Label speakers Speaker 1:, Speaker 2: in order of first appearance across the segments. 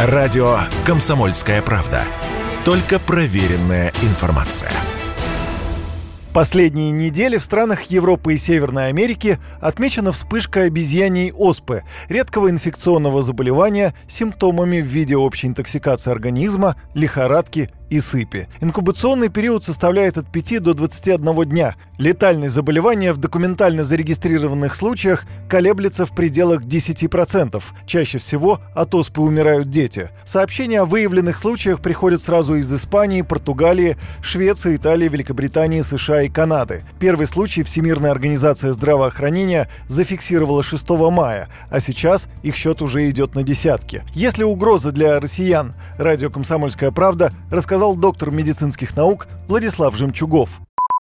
Speaker 1: Радио «Комсомольская правда». Только проверенная информация.
Speaker 2: Последние недели в странах Европы и Северной Америки отмечена вспышка обезьяньей оспы, редкого инфекционного заболевания симптомами в виде общей интоксикации организма, лихорадки и сыпи. Инкубационный период составляет от 5 до 21 дня. Летальность заболевания в документально зарегистрированных случаях колеблется в пределах 10%. Чаще всего от оспы умирают дети. Сообщения о выявленных случаях приходят сразу из Испании, Португалии, Швеции, Италии, Великобритании, США и Канады. Первый случай Всемирная организация здравоохранения зафиксировала 6 мая, а сейчас их счет уже идет на десятки. Если угроза для россиян, радио «Комсомольская правда» рассказала рассказал доктор медицинских наук Владислав Жемчугов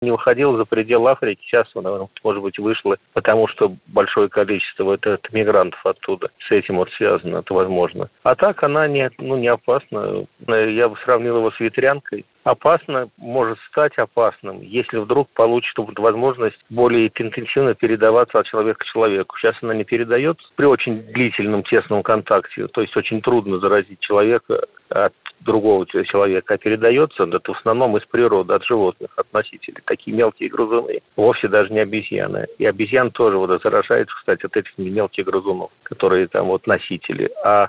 Speaker 3: не выходил за пределы Африки. Сейчас, может быть, вышло, потому что большое количество вот, это, мигрантов оттуда. С этим вот связано, это возможно. А так она не, ну, не опасна. Я бы сравнил его с ветрянкой. Опасно, может стать опасным, если вдруг получит возможность более интенсивно передаваться от человека к человеку. Сейчас она не передается при очень длительном тесном контакте. То есть очень трудно заразить человека от другого человека, а передается это в основном из природы, от животных, от носителей. Такие мелкие грызуны, вовсе даже не обезьяны. И обезьян тоже вот заражается, кстати, от этих мелких грызунов, которые там вот носители. А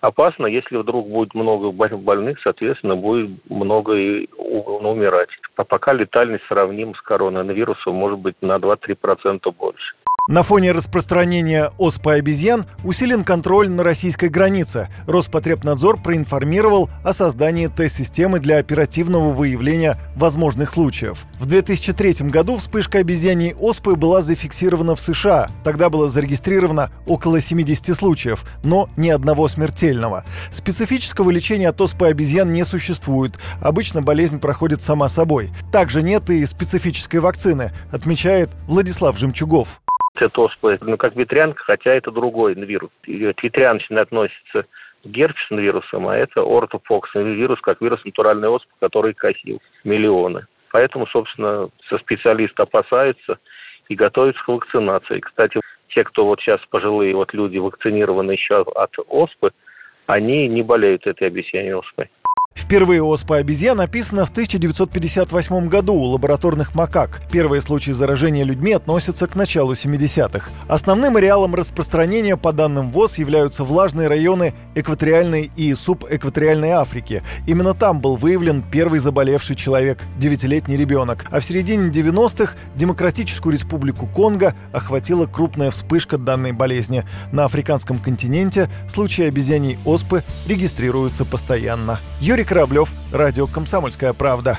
Speaker 3: опасно, если вдруг будет много больных, соответственно, будет много и умирать. А пока летальность сравнима с коронавирусом, может быть, на 2-3% больше.
Speaker 2: На фоне распространения оспы обезьян усилен контроль на российской границе. Роспотребнадзор проинформировал о создании тест-системы для оперативного выявления возможных случаев. В 2003 году вспышка обезьяньей оспы была зафиксирована в США. Тогда было зарегистрировано около 70 случаев, но ни одного смертельного. Специфического лечения от оспы обезьян не существует. Обычно болезнь проходит сама собой. Также нет и специфической вакцины, отмечает Владислав Жемчугов
Speaker 3: это оспа, ну, как ветрянка, хотя это другой вирус. Ветряночный относится к герпесным вирусам, а это ортофоксный вирус, как вирус натуральной оспы, который косил миллионы. Поэтому, собственно, со специалист опасается и готовится к вакцинации. Кстати, те, кто вот сейчас пожилые вот люди вакцинированы еще от оспы, они не болеют этой обезьянной оспой.
Speaker 2: Впервые оспа обезьян описана в 1958 году у лабораторных макак. Первые случаи заражения людьми относятся к началу 70-х. Основным ареалом распространения, по данным ВОЗ, являются влажные районы экваториальной и субэкваториальной Африки. Именно там был выявлен первый заболевший человек – девятилетний ребенок. А в середине 90-х Демократическую республику Конго охватила крупная вспышка данной болезни. На африканском континенте случаи обезьяний оспы регистрируются постоянно. Юрий Кораблев, радио «Комсомольская правда».